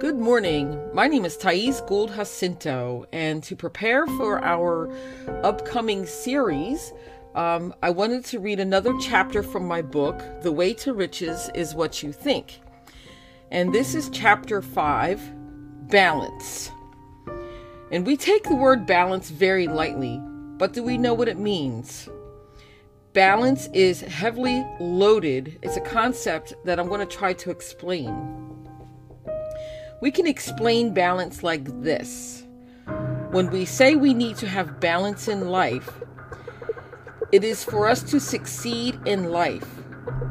Good morning. My name is Thais Gould Jacinto, and to prepare for our upcoming series, um, I wanted to read another chapter from my book, The Way to Riches is What You Think. And this is chapter 5 Balance. And we take the word balance very lightly, but do we know what it means? Balance is heavily loaded. It's a concept that I'm going to try to explain. We can explain balance like this. When we say we need to have balance in life, it is for us to succeed in life.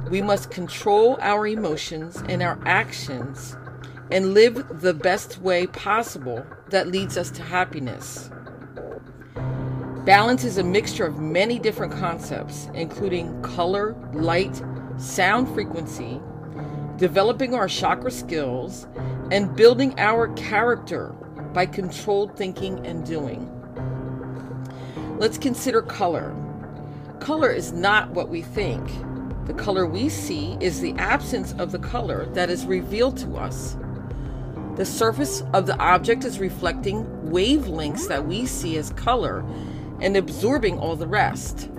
We must control our emotions and our actions and live the best way possible that leads us to happiness. Balance is a mixture of many different concepts, including color, light, sound frequency, developing our chakra skills, and building our character by controlled thinking and doing. Let's consider color. Color is not what we think. The color we see is the absence of the color that is revealed to us. The surface of the object is reflecting wavelengths that we see as color and absorbing all the rest.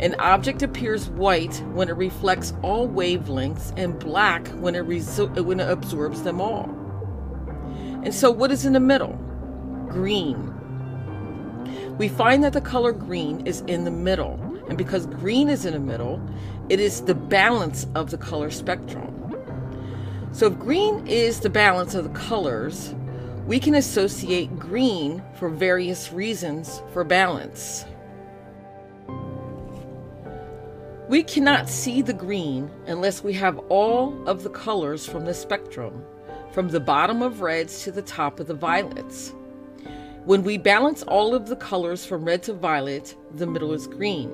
An object appears white when it reflects all wavelengths and black when it, when it absorbs them all. And so, what is in the middle? Green. We find that the color green is in the middle. And because green is in the middle, it is the balance of the color spectrum. So, if green is the balance of the colors, we can associate green for various reasons for balance. We cannot see the green unless we have all of the colors from the spectrum, from the bottom of reds to the top of the violets. When we balance all of the colors from red to violet, the middle is green.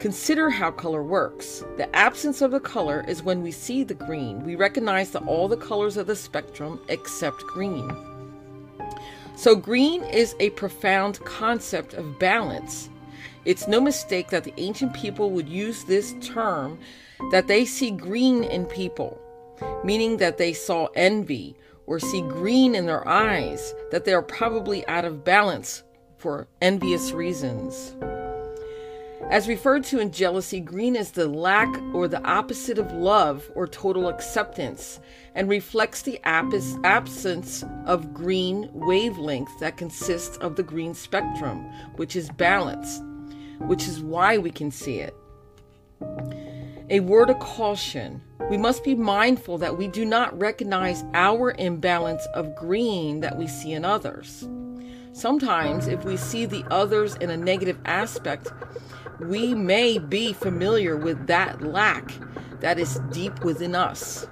Consider how color works. The absence of the color is when we see the green. We recognize that all the colors of the spectrum except green. So, green is a profound concept of balance it's no mistake that the ancient people would use this term that they see green in people, meaning that they saw envy or see green in their eyes, that they are probably out of balance for envious reasons. As referred to in jealousy, green is the lack or the opposite of love or total acceptance and reflects the absence of green wavelength that consists of the green spectrum, which is balance which is why we can see it. A word of caution we must be mindful that we do not recognize our imbalance of green that we see in others. Sometimes, if we see the others in a negative aspect, we may be familiar with that lack that is deep within us.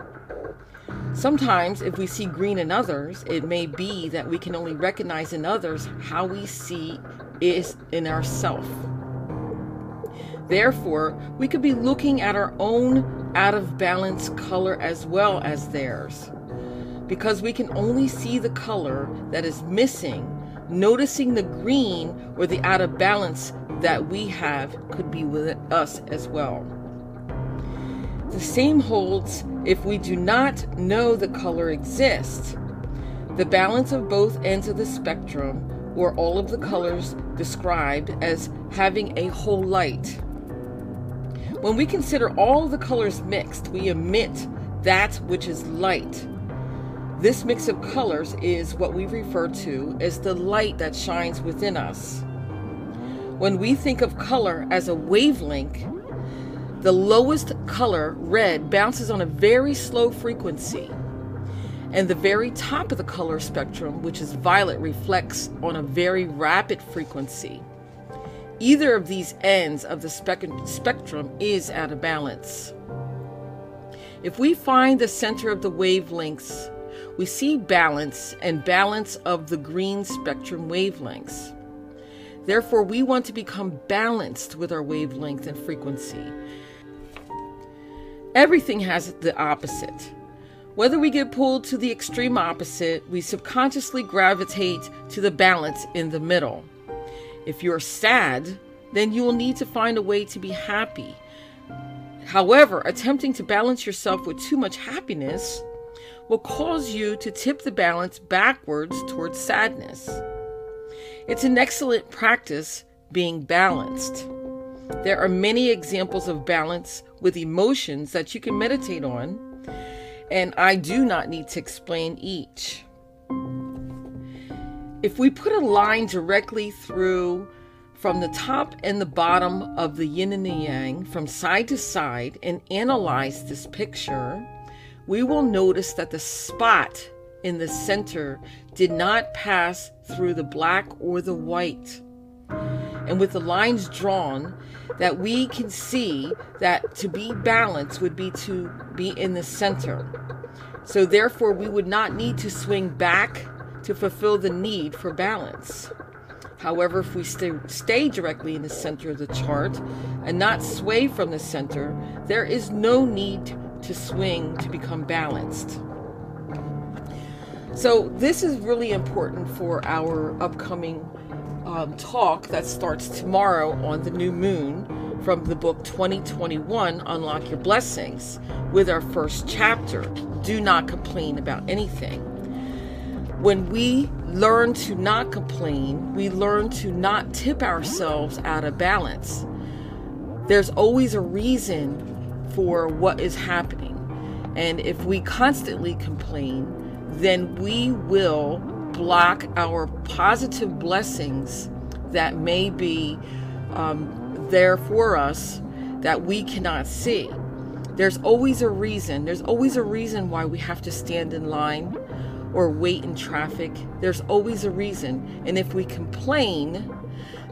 Sometimes, if we see green in others, it may be that we can only recognize in others how we see it in ourselves. Therefore, we could be looking at our own out of balance color as well as theirs. Because we can only see the color that is missing, noticing the green or the out of balance that we have could be with us as well. The same holds if we do not know the color exists. The balance of both ends of the spectrum, or all of the colors described as having a whole light. When we consider all the colors mixed, we emit that which is light. This mix of colors is what we refer to as the light that shines within us. When we think of color as a wavelength, the lowest color, red, bounces on a very slow frequency. And the very top of the color spectrum, which is violet, reflects on a very rapid frequency. Either of these ends of the spectrum is out of balance. If we find the center of the wavelengths, we see balance and balance of the green spectrum wavelengths. Therefore, we want to become balanced with our wavelength and frequency. Everything has the opposite. Whether we get pulled to the extreme opposite, we subconsciously gravitate to the balance in the middle. If you're sad, then you will need to find a way to be happy. However, attempting to balance yourself with too much happiness will cause you to tip the balance backwards towards sadness. It's an excellent practice being balanced. There are many examples of balance with emotions that you can meditate on, and I do not need to explain each. If we put a line directly through from the top and the bottom of the yin and the yang from side to side and analyze this picture, we will notice that the spot in the center did not pass through the black or the white. And with the lines drawn, that we can see that to be balanced would be to be in the center. So therefore, we would not need to swing back to fulfill the need for balance. However, if we stay, stay directly in the center of the chart and not sway from the center, there is no need to swing to become balanced. So, this is really important for our upcoming um, talk that starts tomorrow on the new moon from the book 2021 Unlock Your Blessings with our first chapter Do Not Complain About Anything. When we learn to not complain, we learn to not tip ourselves out of balance. There's always a reason for what is happening. And if we constantly complain, then we will block our positive blessings that may be um, there for us that we cannot see. There's always a reason. There's always a reason why we have to stand in line or wait in traffic. There's always a reason. And if we complain,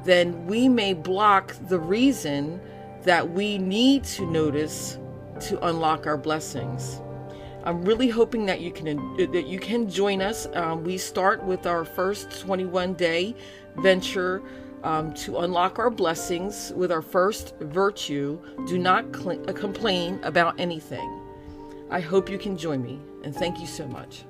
then we may block the reason that we need to notice to unlock our blessings. I'm really hoping that you can that you can join us. Um, we start with our first 21 day venture um, to unlock our blessings with our first virtue. Do not cl- complain about anything. I hope you can join me, and thank you so much.